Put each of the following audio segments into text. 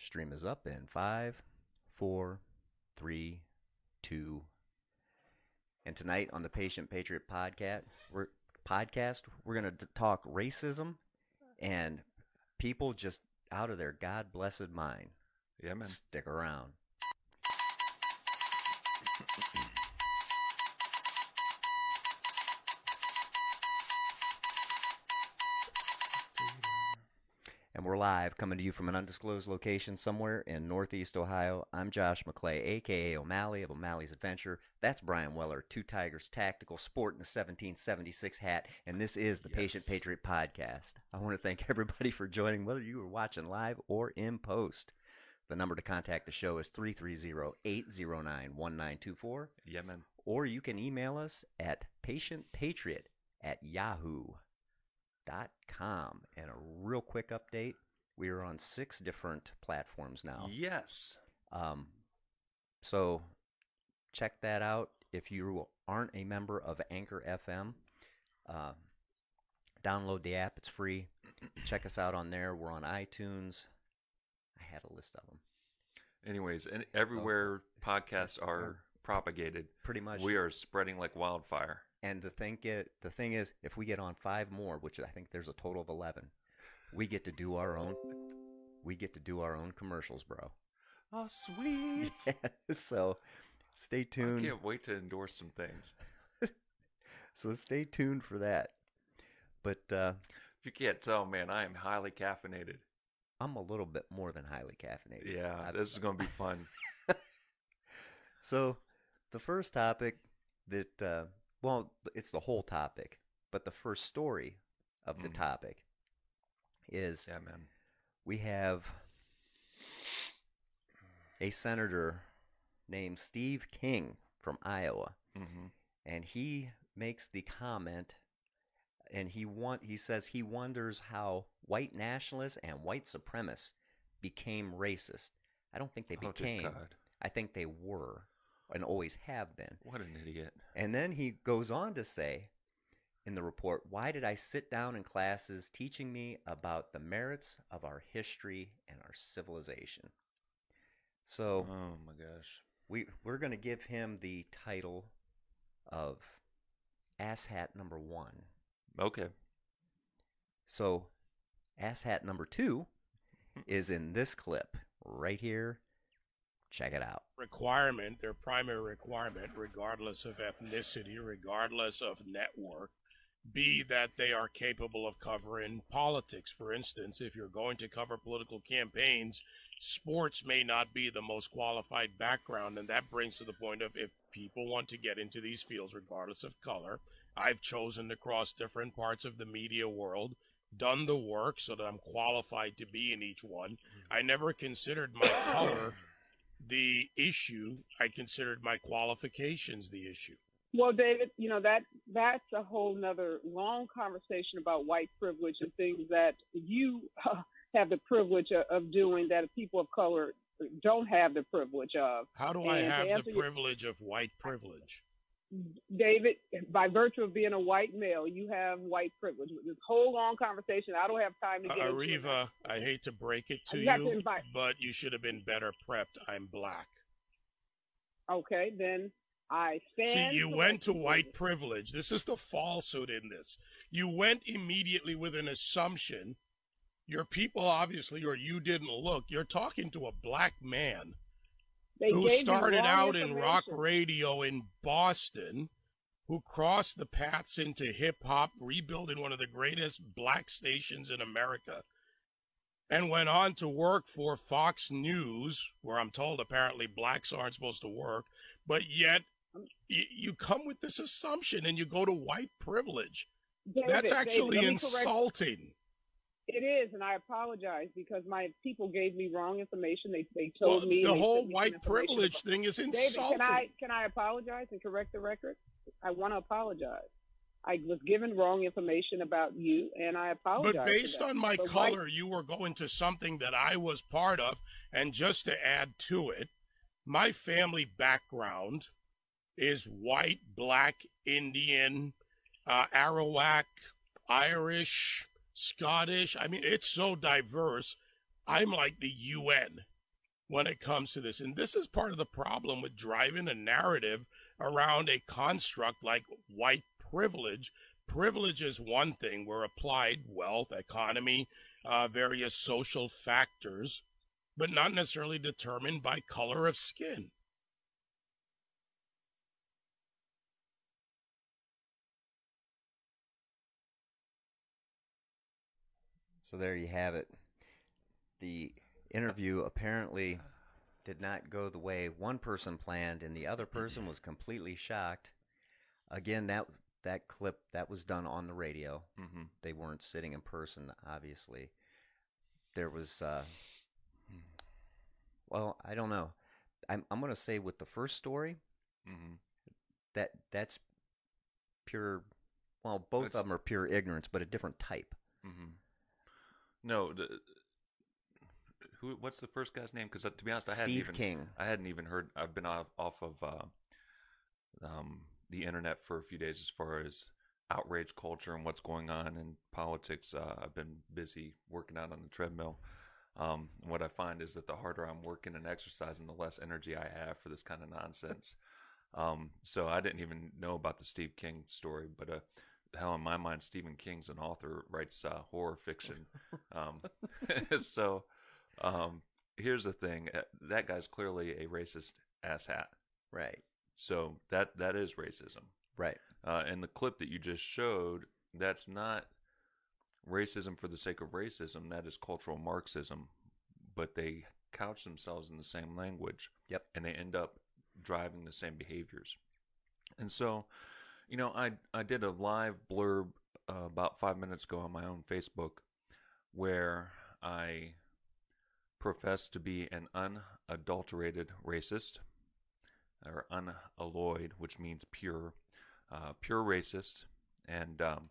Stream is up in five, four, three, two. And tonight on the Patient Patriot podcast, we're podcast we're gonna talk racism and people just out of their god blessed mind. Yeah, man. Stick around. And we're live, coming to you from an undisclosed location somewhere in Northeast Ohio. I'm Josh McClay, aka O'Malley of O'Malley's Adventure. That's Brian Weller, Two Tigers Tactical, Sport in the 1776 hat, and this is the Patient Patriot Podcast. I want to thank everybody for joining, whether you are watching live or in post. The number to contact the show is 330 809 1924 Yeah, man. or you can email us at patientpatriot at yahoo.com. And a real quick update we are on six different platforms now. Yes. Um, so check that out. If you aren't a member of Anchor FM, uh, download the app, it's free. check us out on there. We're on iTunes. I had a list of them. Anyways, and everywhere podcasts are propagated, Pretty much. we are spreading like wildfire. And the thing get the thing is, if we get on five more, which I think there's a total of eleven, we get to do our own. We get to do our own commercials, bro. Oh, sweet. so, stay tuned. I can't wait to endorse some things. So stay tuned for that. But uh, If you can't tell, man, I am highly caffeinated. I'm a little bit more than highly caffeinated. Yeah, I- this is going to be fun. So, the first topic that, uh, well, it's the whole topic, but the first story of the Mm. topic is Yeah, man. we have a senator named Steve King from Iowa, hmm and he makes the comment, and he want he says he wonders how white nationalists and white supremacists became racist. I don't think they Oh, became. I think they were, and always have been. What an idiot. And then he goes on to say in the report, Why did I sit down in classes teaching me about the merits of our history and our civilization? So Oh, my gosh. we, we're going to give him the title of Asshat number one. Okay. So Asshat number two is in this clip right here. Check it out. requirement, their primary requirement, regardless of ethnicity, regardless of network, be that they are capable of covering politics. For instance, if you're going to cover political campaigns, sports may not be the most qualified background. And that brings to the point of if people want to get into these fields, regardless of color, I've chosen to cross different parts of the media world. Done the work so that I'm qualified to be in each one. Mm-hmm. I never considered my color the issue. I considered my qualifications the issue. Well, David, you know that that's a whole nother long conversation about white privilege and things that you uh, have the privilege of, doing that people of color don't have the privilege of. How do I And to have the your- privilege of white privilege? David, by virtue of being a white male, you have white privilege. This whole long conversation, I don't have time to uh, get into it. Ariva, I hate to break it to You to but you should have been better prepped. I'm black. Okay, then I stand. See, you went to white privilege. This is the falsehood in this. You went immediately with an assumption. Your people, obviously, or you didn't look. You're talking to a black man They who started out in rock radio in Boston, who crossed the paths into hip hop, rebuilding one of the greatest black stations in America, and went on to work for Fox News, where I'm told apparently blacks aren't supposed to work, but yet um, you, you come with this assumption and you go to white privilege. David, That's actually correct- insulting. It is, and I apologize because my people gave me wrong information. They they Well, told me the whole sent me some white privilege thing is David, insulting. can I can I apologize and correct the record? I want to apologize. I was given wrong information about you, and I apologize. But based on my But white- color, you were going to something that I was part of. And just to add to it, my family background is white, black, Indian, uh, Arawak, Irish, Scottish. I mean, it's so diverse. I'm like the UN. when it comes to this. And this is part of the problem with driving a narrative around a construct like white privilege. Privilege is one thing where applied wealth, economy, uh, various social factors, but not necessarily determined by color of skin. So there you have it. The interview apparently did not go the way one person planned, and the other person was completely shocked. Again, that that clip that was done on the radio. Mm-hmm. They weren't sitting in person, obviously. There was, uh, well, I don't know. I'm I'm gonna say with the first story Mm-hmm. that that's pure. Well, both of them are pure ignorance, but a different type. Mm-hmm. No, the, who? What's the first guy's name? Because to be honest, I hadn't Steve even King. I hadn't even heard. I've been off off of uh, um, the internet for a few days as far as outrage culture and what's going on in politics. Uh, I've been busy working out on the treadmill. Um, what I find is that the harder I'm working and exercising, the less energy I have for this kind of nonsense. Um, so I didn't even know about the Steve King story, but uh, hell, in my mind, Stephen King's an author, writes uh, horror fiction. Um, so um, here's the thing: uh, that guy's clearly a racist asshat. Right. So that that is racism. Right. Uh, and the clip that you just showed, that's not racism for the sake of racism. That is cultural Marxism, but they couch themselves in the same language. Yep. And they end up driving the same behaviors. And so, you know, I I did a live blurb uh, about five minutes ago on my own Facebook, where I profess to be an unadulterated racist, or unalloyed, which means pure, uh, pure racist, and um,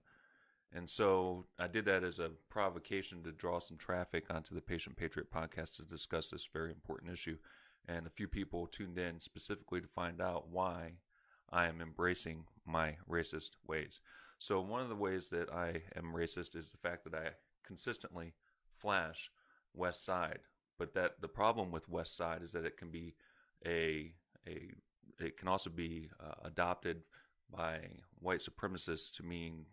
and so I did that as a provocation to draw some traffic onto the Patient Patriot podcast to discuss this very important issue. And a few people tuned in specifically to find out why I am embracing my racist ways. So, one of the ways that I am racist is the fact that I consistently flash West Side. But that the problem with West Side is that it can be a a it can also be uh, adopted by white supremacists to mean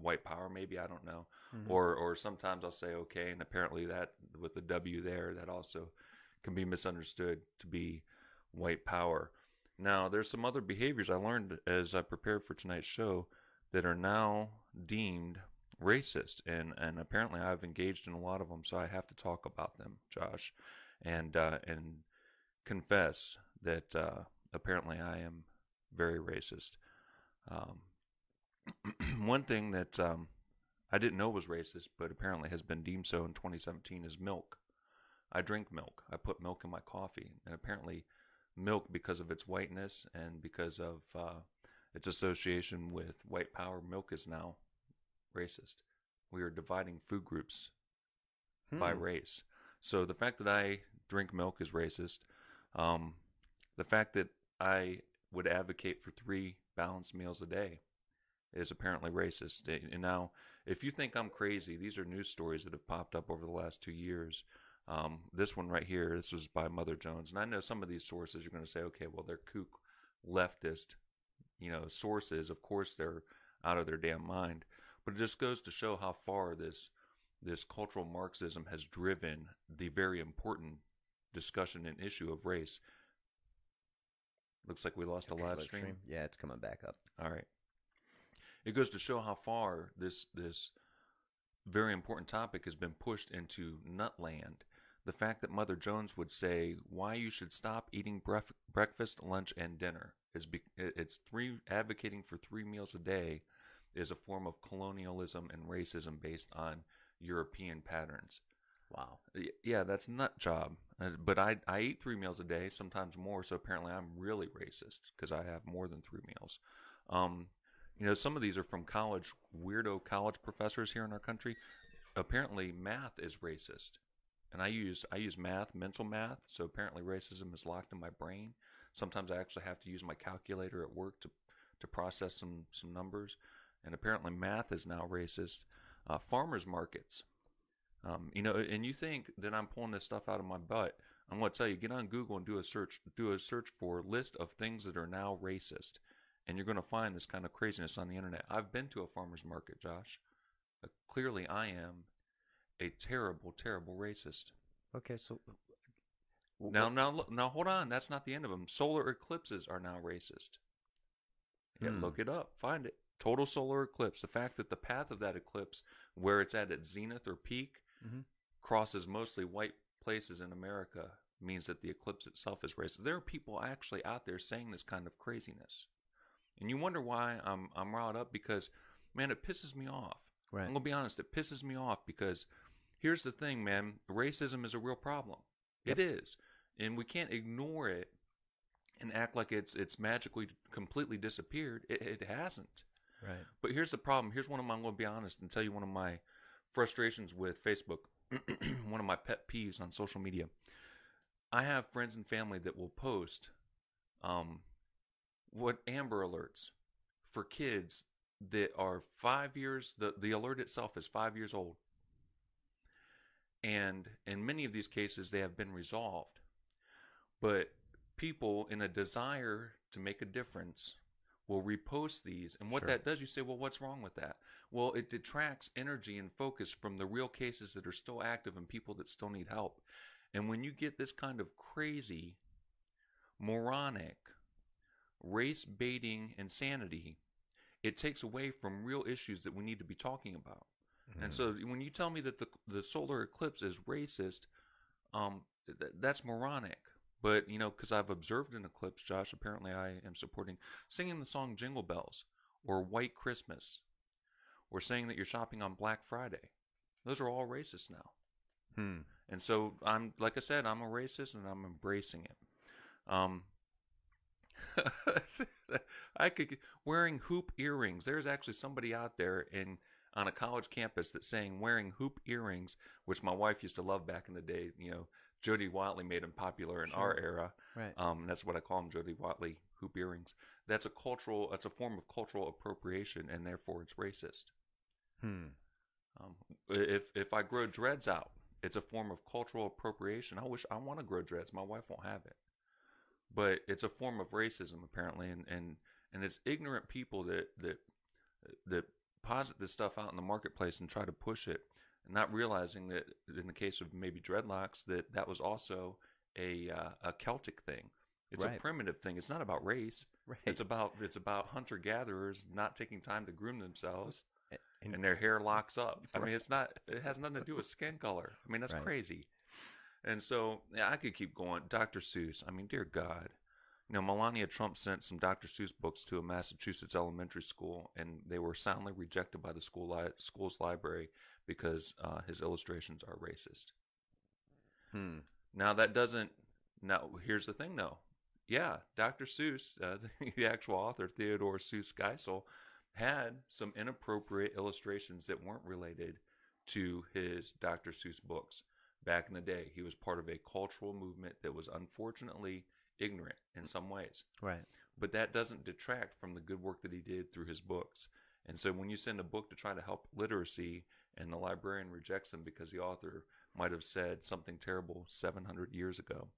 white power maybe i don't know Mhm. or or sometimes i'll say okay and apparently that with the w there that also can be misunderstood to be white power now there's some other behaviors i learned as i prepared for tonight's show that are now deemed racist and and apparently i've engaged in a lot of them so i have to talk about them josh and uh and confess that uh apparently i am very racist um one thing that um, I didn't know was racist, but apparently has been deemed so in 2017 is milk. I drink milk. I put milk in my coffee, and apparently, milk, because of its whiteness and because of uh, its association with white power, milk is now racist. We are dividing food groups by Hmm. race. So the fact that I drink milk is racist. Um, the fact that I would advocate for three balanced meals a day is apparently racist. And now, if you think I'm crazy, these are news stories that have popped up over the last two years. Um, this one right here, this was by Mother Jones, and I know some of these sources you're going to say, okay, well they're kook leftist, you know, sources. Of course they're out of their damn mind, but it just goes to show how far this this cultural Marxism has driven the very important discussion and issue of race. Looks like we lost a Okay, live live stream. Yeah, it's coming back up. All right. It goes to show how far this this very important topic has been pushed into nutland. The fact that Mother Jones would say why you should stop eating bref- breakfast, lunch, and dinner is be- it's three advocating for three meals a day is a form of colonialism and racism based on European patterns. Wow. Yeah, that's nut job. Uh, But I I eat three meals a day, sometimes more. So apparently, I'm really racist because I have more than three meals. Um, you know, some of these are from college weirdo college professors here in our country. Apparently, math is racist, and I use I use math, mental math. So apparently, racism is locked in my brain. Sometimes I actually have to use my calculator at work to to process some some numbers, and apparently, math is now racist. Uh, farmers markets. Um, you know, and you think that I'm pulling this stuff out of my butt. I'm going to tell you, get on Google and do a search. Do a search for list of things that are now racist, and you're going to find this kind of craziness on the internet. I've been to a farmer's market, Josh. Uh, clearly, I am a terrible, terrible racist. Okay, so Now, now, look- now, hold on. That's not the end of them. Solar eclipses are now racist. Yeah, Hmm. look it up. Find it. Total solar eclipse. The fact that the path of that eclipse, where it's at its zenith or peak, Mhm. crosses mostly white places in America, means that the eclipse itself is racist. There are people actually out there saying this kind of craziness, and you wonder why I'm I'm riled up because, man, it pisses me off. right? I'm gonna be honest, it pisses me off because here's the thing, man. Racism is a real problem. Yep. It is. And we can't ignore it and act like it's it's magically completely disappeared. It, it hasn't. Right. But here's the problem. Here's one of my I'm gonna be honest and tell you one of my frustrations with Facebook. one of my pet peeves on social media. I have friends and family that will post um what Amber alerts for kids that are five years the, the alert itself is five years old and in many of these cases they have been resolved. But people in a desire to make a difference will repost these and what Sure. that does you say well what's wrong with that? Well it detracts energy and focus from the real cases that are still active and people that still need help. And when you get this kind of crazy moronic race baiting insanity it takes away from real issues that we need to be talking about and Mhm. so when you tell me that the the solar eclipse is racist, um, th- that's moronic. But you know, because I've observed an eclipse, Josh. Apparently, I am supporting singing the song "Jingle Bells" or "White Christmas," or saying that you're shopping on Black Friday. Those are all racist now. Hmm. And so I'm like I said, I'm a racist and I'm embracing it. Um I could wearing hoop earrings. There's actually somebody out there in on a college campus that's saying wearing hoop earrings, which my wife used to love back in the day. You know, Jody Watley made them popular in our era. Right. Um, that's what I call them, Jody Watley hoop earrings. That's a cultural. That's a form of cultural appropriation, and therefore it's racist. Hmm. Um, if if I grow dreads out, it's a form of cultural appropriation. I wish I want to grow dreads. My wife won't have it, but it's a form of racism apparently, and and and it's ignorant people that that that posit this stuff out in the marketplace and try to push it, and not realizing that in the case of maybe dreadlocks, that that was also a uh, a Celtic thing. It's Right. a primitive thing. It's not about race. Right. It's about it's about hunter gatherers not taking time to groom themselves and, and their hair locks up. I mean, it's not. It has nothing to do with skin color. I mean, that's Right. crazy. And so, yeah, I could keep going. Dr. Seuss. I mean, dear God, you know, Melania Trump sent some Dr. Seuss books to a Massachusetts elementary school, and they were soundly rejected by the school li- school's library because uh, his illustrations are racist. hmm. Now that doesn't. Now here's the thing, though. Yeah, Dr. Seuss, uh, the actual author Theodore Seuss Geisel, had some inappropriate illustrations that weren't related to his Dr. Seuss books. Back in the day, he was part of a cultural movement that was unfortunately ignorant in some ways Right. but that doesn't detract from the good work that he did through his books. And so when you send a book to try to help literacy and the librarian rejects them because the author might have said something terrible 700 years ago,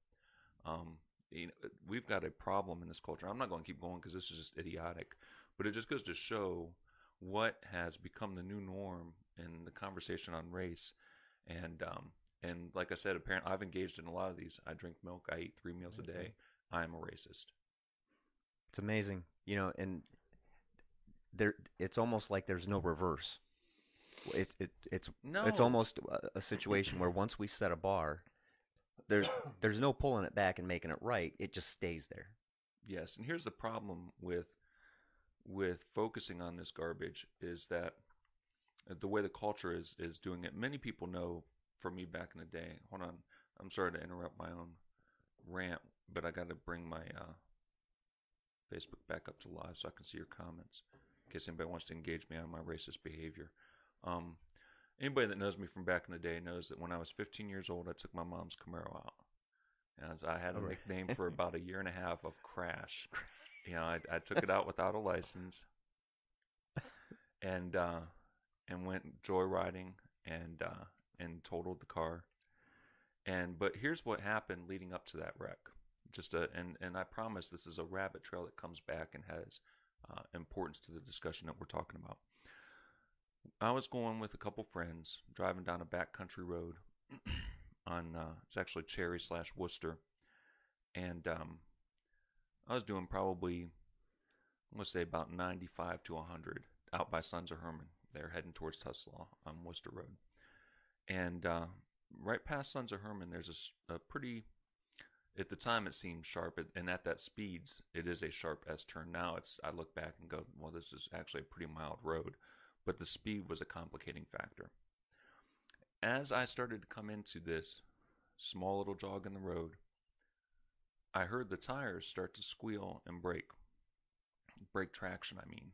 um, you know, we've got a problem in this culture. I'm not going to keep going because this is just idiotic, but it just goes to show what has become the new norm in the conversation on race. And um, and like I said, apparently I've engaged in a lot of these. I drink milk. I eat three meals a day. I am a racist. It's amazing, you know, and there. It's almost like there's no reverse. It it it's No, it's almost a, situation where once we set a bar, there's there's no pulling it back and making it right. It just stays there. Yes, and here's the problem with with focusing on this garbage is that the way the culture is is doing it. Many people know from me back in the day. Hold on, I'm sorry to interrupt my own rant, but I got to bring my uh, Facebook back up to live so I can see your comments. In case anybody wants to engage me on my racist behavior. Um, anybody that knows me from back in the day knows that when I was 15 years old, I took my mom's Camaro out. And I had a right. nickname for about a year and a half of Crash. You know, I, I took it out without a license, and uh, and went joyriding and uh, and totaled the car, And but here's what happened leading up to that wreck. Just a and and I promise this is a rabbit trail that comes back and has uh, importance to the discussion that we're talking about. I was going with a couple friends driving down a backcountry road on uh, it's actually Cherry slash Wooster, and um, I was doing probably I'm gonna say about 95 to 100 out by Sons of Herman. They're heading towards Tuslaw on Wooster Road, and uh, right past Sons of Herman, there's a, a pretty. At the time, it seemed sharp, and- at that speeds, it is a sharp S turn. Now, it's I look back and go, well, this is actually a pretty mild road, but the speed was a complicating factor. As I started to come into this small little jog in the road, I heard the tires start to squeal and break. Brake traction, I mean.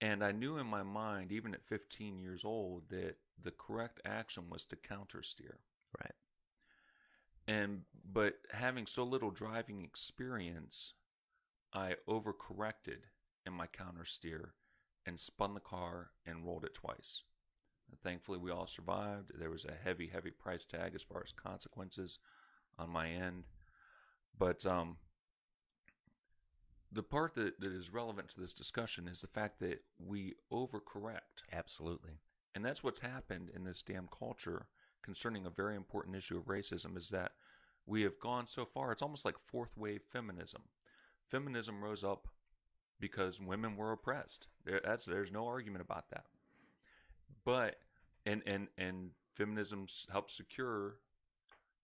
And I knew in my mind, even at 15 years old, that the correct action was to counter steer. Right. And but having so little driving experience, I overcorrected in my counter steer and spun the car and rolled it twice. Thankfully, we all survived. There was a heavy, heavy price tag as far as consequences on my end. But um, the part that, that is relevant to this discussion is the fact that we overcorrect. Absolutely. And that's what's happened in this damn culture concerning a very important issue of racism is that we have gone so far, it's almost like fourth wave feminism. Feminism rose up because women were oppressed. That's there's no argument about that. But and and and feminism s- helped secure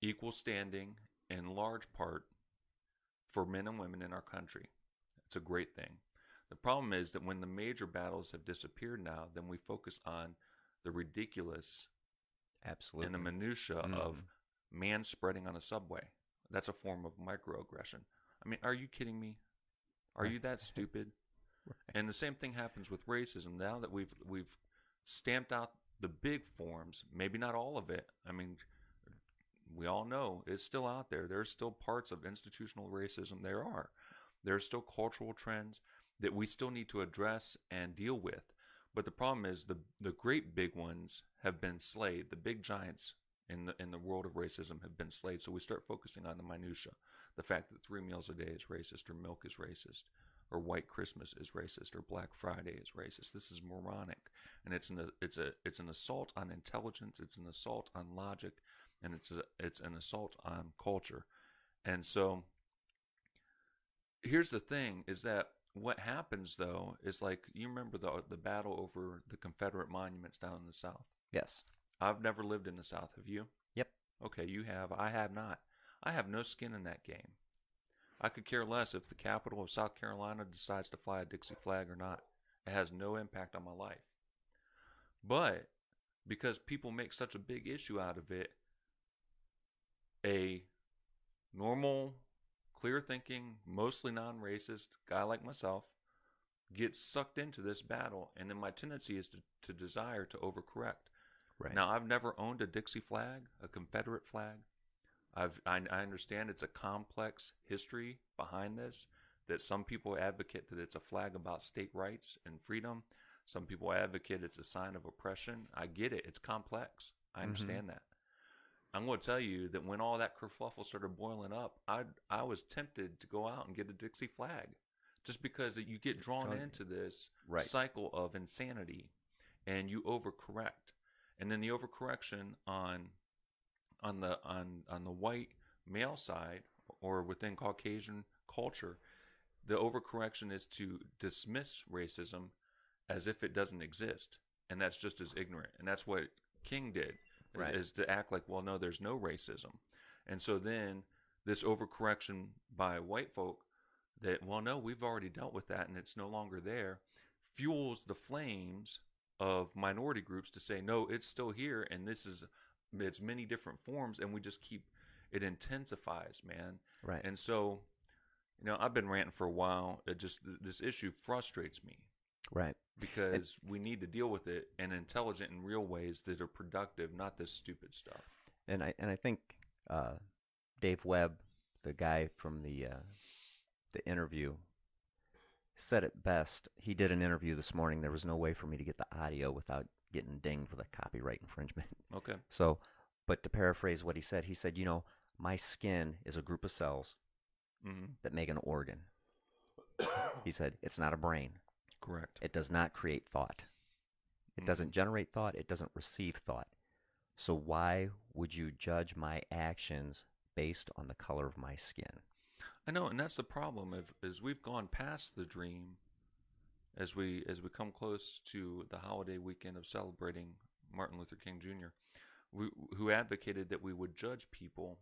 equal standing in large part for men and women in our country. It's a great thing. The problem is that when the major battles have disappeared now, then we focus on the ridiculous Absolutely. and the minutia of Mhm. man spreading on a subway. That's a form of microaggression. I mean, are you kidding me? Are you that stupid? And the same thing happens with racism. Now that we've we've stamped out the big forms, maybe not all of it. I mean, we all know it's still out there. There's still parts of institutional racism. There are. There are still cultural trends that we still need to address and deal with. But the problem is the the great big ones have been slayed. The big giants in the in the world of racism have been slayed. So we start focusing on the minutia, the fact that three meals a day is racist, or milk is racist, or white Christmas is racist, or Black Friday is racist. This is moronic, and it's an it's a it's an assault on intelligence. It's an assault on logic, and it's a, it's an assault on culture. And so here's the thing: is that what happens though is like you remember the uh, the battle over the Confederate monuments down in the South. Yes. I've never lived in the South. Have you? Yep. Okay, you have. I have not. I have no skin in that game. I could care less if the capital of South Carolina decides to fly a Dixie flag or not. It has no impact on my life. But because people make such a big issue out of it, a normal, clear thinking, mostly non racist guy like myself gets sucked into this battle, and then my tendency is to, to desire to overcorrect. Right. Now, I've never owned a Dixie flag, a Confederate flag. I've I, I understand it's a complex history behind this. That some people advocate that it's a flag about state rights and freedom. Some people advocate it's a sign of oppression. I get it. It's complex. I Mhm. understand that. I'm going to tell you that when all that kerfluffle started boiling up, I I was tempted to go out and get a Dixie flag, just because you get drawn into this Right. cycle of insanity, and you overcorrect, and then the overcorrection on on the on on the white male side or within Caucasian culture, the overcorrection is to dismiss racism as if it doesn't exist, and that's just as ignorant, and that's what King did, Right. is to act like, well, no, there's no racism, and so then this overcorrection by white folk that, well, no, we've already dealt with that, and it's no longer there, fuels the flames of minority groups to say, no, it's still here, and this is it's many different forms, and we just keep it intensifies, man. Right. And so, you know, I've been ranting for a while. It just this issue frustrates me right. because we need to deal with it in intelligent and real ways that are productive, not this stupid stuff. And I and I think uh, Dave Webb, the guy from the uh, the interview, said it best. He did an interview this morning. There was no way for me to get the audio without getting dinged with a copyright infringement. Okay. So, But to paraphrase what he said, he said, you know, my skin is a group of cells hmm that make an organ. he said, it's not a brain. Correct. It does not create thought. It Mhm. doesn't generate thought. It doesn't receive thought. So why would you judge my actions based on the color of my skin? I know, and that's the problem. If as we've gone past the dream, as we as we come close to the holiday weekend of celebrating Martin Luther King Jr., we, who advocated that we would judge people,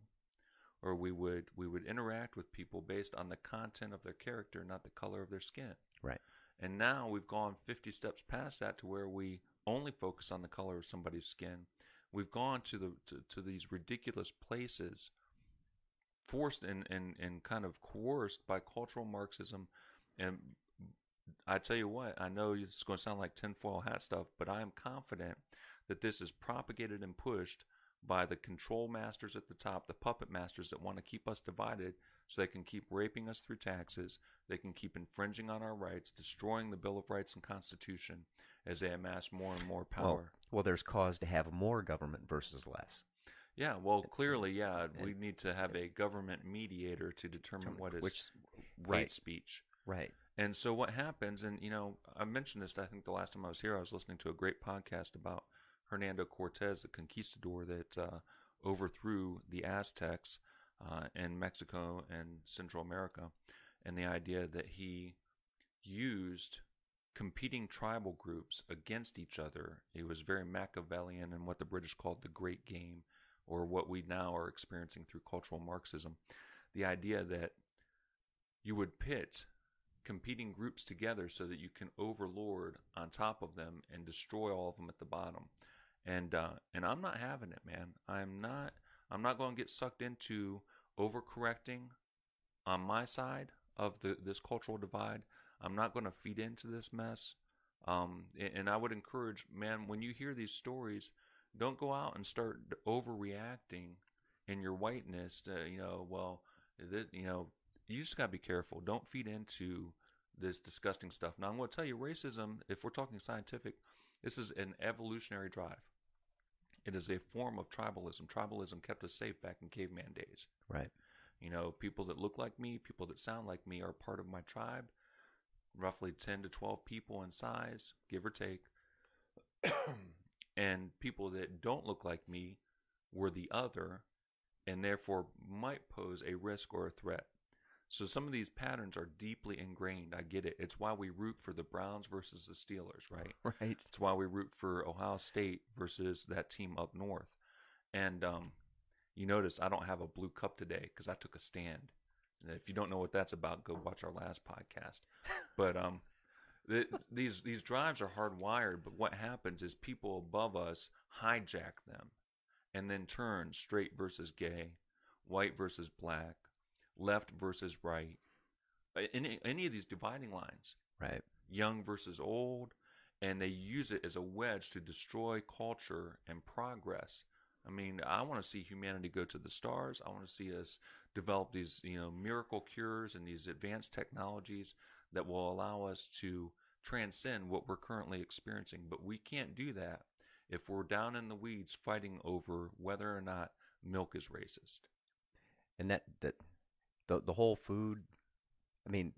or we would we would interact with people based on the content of their character, not the color of their skin. Right. And now we've gone 50 steps past that to where we only focus on the color of somebody's skin. We've gone to the to, to these ridiculous places forced and, and, and kind of coerced by cultural Marxism. And I tell you what, I know it's going to sound like tinfoil hat stuff, but I am confident that this is propagated and pushed by the control masters at the top, the puppet masters that want to keep us divided so they can keep raping us through taxes, they can keep infringing on our rights, destroying the Bill of Rights and Constitution as they amass more and more power. Well, well, there's cause to have more government versus less. Yeah, well, clearly, yeah, we need to have a government mediator to determine what is Which, hate right, speech. right. And so what happens, and you know, I mentioned this. I think the last time I was here, I was listening to a great podcast about Hernando Cortez, the conquistador that uh, overthrew the Aztecs uh, in Mexico and Central America, and the idea that he used competing tribal groups against each other. It was very Machiavellian and what the British called the Great Game, or what we now are experiencing through cultural Marxism. The idea that you would pit competing groups together so that you can overlord on top of them and destroy all of them at the bottom. And uh, and I'm not having it, man. I'm not. I'm not going to get sucked into overcorrecting on my side of the this cultural divide. I'm not going to feed into this mess. Um, and, and I would encourage, man, when you hear these stories, don't go out and start overreacting in your whiteness. To, you know, well, this, you know, you just gotta be careful. Don't feed into this disgusting stuff. Now, I'm going to tell you, racism, if we're talking scientific, this is an evolutionary drive. It is a form of tribalism. Tribalism kept us safe back in caveman days. Right. You know, people that look like me, people that sound like me are part of my tribe, roughly 10 to 12 people in size, give or take. and people that don't look like me were the other and therefore might pose a risk or a threat. So some of these patterns are deeply ingrained. I get it. It's why we root for the Browns versus the Steelers, right? Right. It's why we root for Ohio State versus that team up north. And um, you notice I don't have a blue cup today because I took a stand. And if you don't know what that's about, go watch our last podcast. But um, the, these these drives are hardwired. But what happens is people above us hijack them, and then turn straight versus gay, white versus black, left versus right. Uh, Any any of these dividing lines Right. young versus old, and they use it as a wedge to destroy culture and progress. I mean, I want to see humanity go to the stars. I want to see us develop these, you know, miracle cures and these advanced technologies that will allow us to transcend what we're currently experiencing. But we can't do that if we're down in the weeds fighting over whether or not milk is racist. and that that the the whole food i mean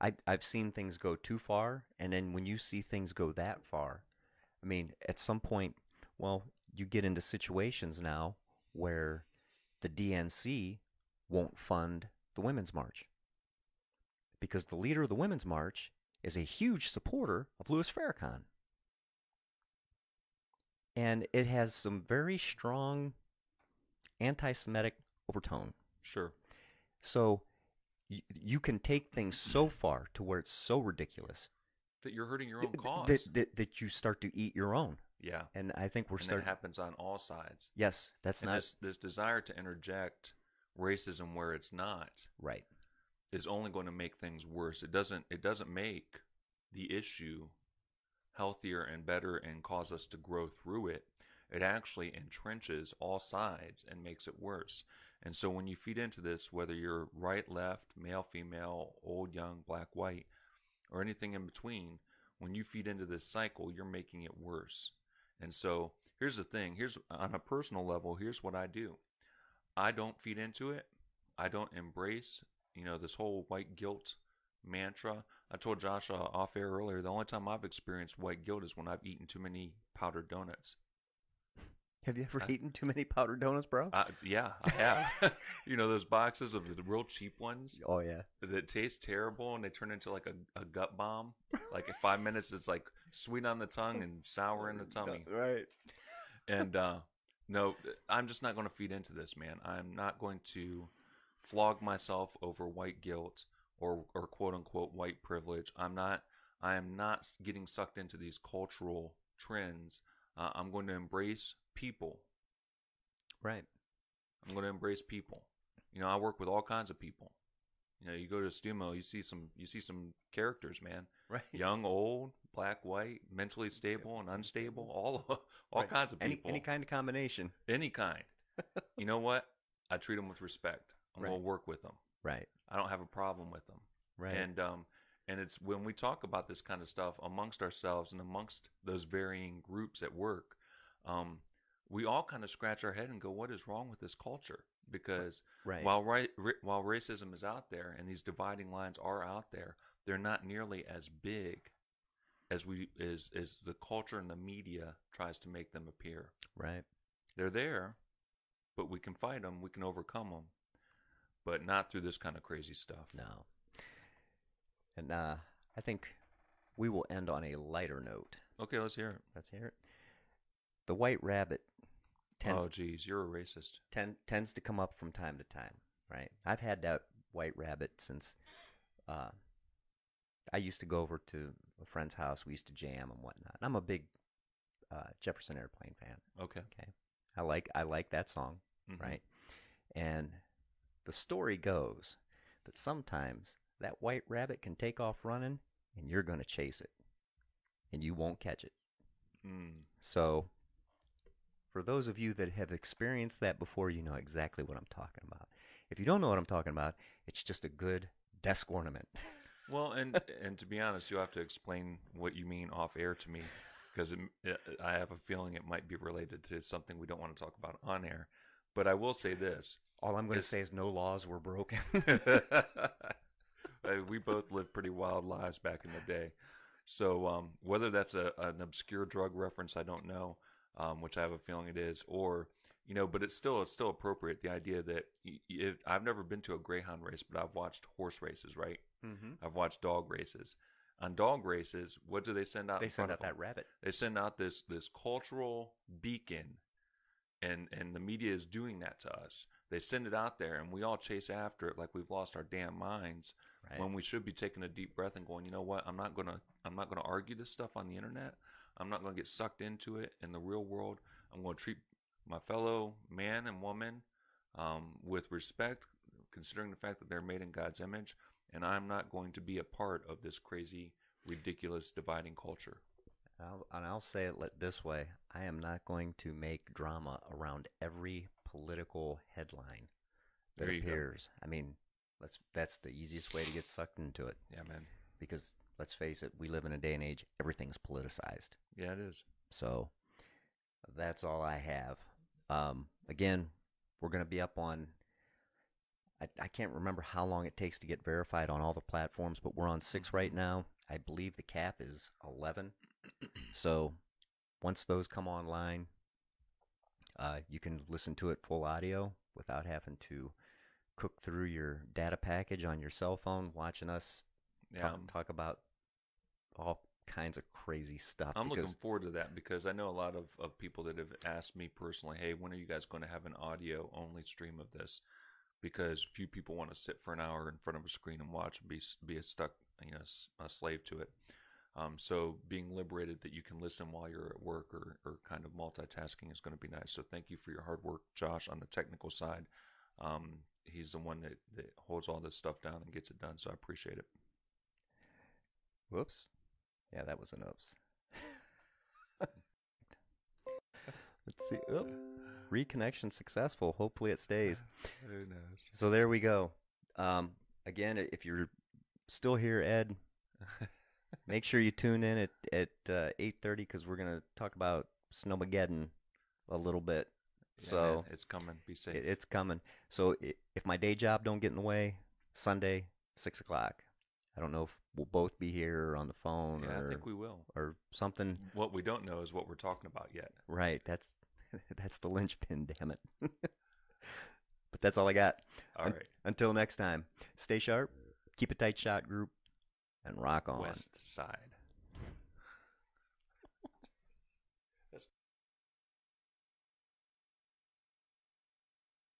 i i've seen things go too far and then when you see things go that far i mean at some point well you get into situations now where the DNC won't fund the women's march because the leader of the women's march is a huge supporter of Louis Farrakhan and it has some very strong anti-Semitic overtone. Sure. So y- you can take things so far to where it's so ridiculous That you're hurting your own th- cause. that, that, that you start to eat your own. yeah. And I think we're and that starting. happens on all sides. Yes, that's and not this this desire to interject racism where it's not right. is only going to make things worse. It doesn't it doesn't make the issue healthier and better and cause us to grow through it. It actually entrenches all sides and makes it worse. And so when you feed into this, whether you're right, left, male, female, old, young, black, white, or anything in between, when you feed into this cycle, you're making it worse. And so here's the thing. Here's on a personal level. Here's what I do. I don't feed into it. I don't embrace, you know, this whole white guilt mantra. I told Josh uh, off air earlier. The only time I've experienced white guilt is when I've eaten too many powdered donuts. Have you ever I- eaten too many powdered donuts, bro? Uh, yeah, I have. you know those boxes of the real cheap ones oh yeah. that taste terrible and they turn into like a, a gut bomb. Like in five minutes, it's like sweet on the tongue and sour in the tummy. Right. And uh, no, I'm just not going to feed into this, man. I'm not going to flog myself over white guilt or or quote unquote white privilege. I'm not. I am not getting sucked into these cultural trends. Uh, I'm going to embrace people. Right. I'm going to embrace people. You know, I work with all kinds of people. You know, you go to Stumo, you see some you see some characters, man. Right. Young, old, black, white, mentally stable and unstable, all all Right. kinds of Any people. any kind of combination. any kind. you know what? I treat them with respect. I'm Right. going to work with them. Right. I don't have a problem with them. Right. And um and it's when we talk about this kind of stuff amongst ourselves and amongst those varying groups at work, um, we all kind of scratch our head and go, "What is wrong with this culture?" Because right. while right, while racism is out there and these dividing lines are out there, they're not nearly as big as we as as the culture and the media tries to make them appear. right. They're there, but we can fight them, we can overcome them, but not through this kind of crazy stuff. No. And uh, I think we will end on a lighter note. Okay, let's hear it. Let's hear it. The white rabbit tends oh, geez, you're a racist. ten, tends to come up from time to time, right? I've had that white rabbit since uh, I used to go over to a friend's house. We used to jam and whatnot. And I'm a big uh, Jefferson Airplane fan. Okay, Okay, I like I like that song, Mhm. right? And the story goes that sometimes that white rabbit can take off running, and you're going to chase it, and you won't catch it. Mm. So, for those of you that have experienced that before, you know exactly what I'm talking about. If you don't know what I'm talking about, it's just a good desk ornament. Well, and and to be honest, you'll have to explain what you mean off air to me because I have a feeling it might be related to something we don't want to talk about on air. But I will say this: All I'm going to say is no laws were broken. Uh, we both lived pretty wild lives back in the day. So um, whether that's a, an obscure drug reference, I don't know, um, which I have a feeling it is, or you know, but it's still it's still appropriate. The idea that I've never been to a greyhound race, but I've watched horse races, right? mm-hmm. I've watched dog races. On dog races, what do they send out? They send out that rabbit. They send out this this cultural beacon, and and the media is doing that to us. They send it out there, and we all chase after it like we've lost our damn minds. Right. When we should be taking a deep breath and going, you know what? I'm not gonna I'm not gonna argue this stuff on the internet. I'm not gonna get sucked into it in the real world. I'm gonna treat my fellow man and woman um, with respect, considering the fact that they're made in God's image, and I'm not going to be a part of this crazy, ridiculous dividing culture. I'll, and I'll say it this way: I am not going to make drama around every political headline that you go. appears. I mean, let's that's the easiest way to get sucked into it Yeah, man. because let's face it, we live in a day and age everything's politicized. Yeah, it is. So that's all I have. Um, again, we're going to be up on. I, I can't remember how long it takes to get verified on all the platforms, but we're on six right now. I believe the cap is 11. so once those come online, uh, you can listen to it full audio without having to cook through your data package on your cell phone, watching us Yeah, talk, talk about all kinds of crazy stuff. I'm looking forward to that because I know a lot of, of people that have asked me personally, hey, when are you guys going to have an audio only stream of this? Because few people want to sit for an hour in front of a screen and watch and be be a stuck, you know, a slave to it. Um, so being liberated that you can listen while you're at work or, or kind of multitasking is going to be nice. So thank you for your hard work, Josh, on the technical side. Um, he's the one that, that holds all this stuff down and gets it done. So I appreciate it. Whoops. Yeah, that was an oops. Let's see. Oh, reconnection successful. Hopefully it stays. Who knows? So there we go. Um, again, if you're still here, Ed, make sure you tune in at at uh, eight thirty because we're gonna talk about Snowmageddon a little bit. Yeah, so man, it's coming. Be safe. it, it's coming. So i if my day job don't get in the way, Sunday six o'clock. I don't know if we'll both be here or on the phone yeah, or I think we will. or something. What we don't know is what we're talking about yet. Right. That's that's the linchpin. Damn it. but that's all I got. All Un- right, Until next time, stay sharp, keep a tight shot, group, and rock on. West Side.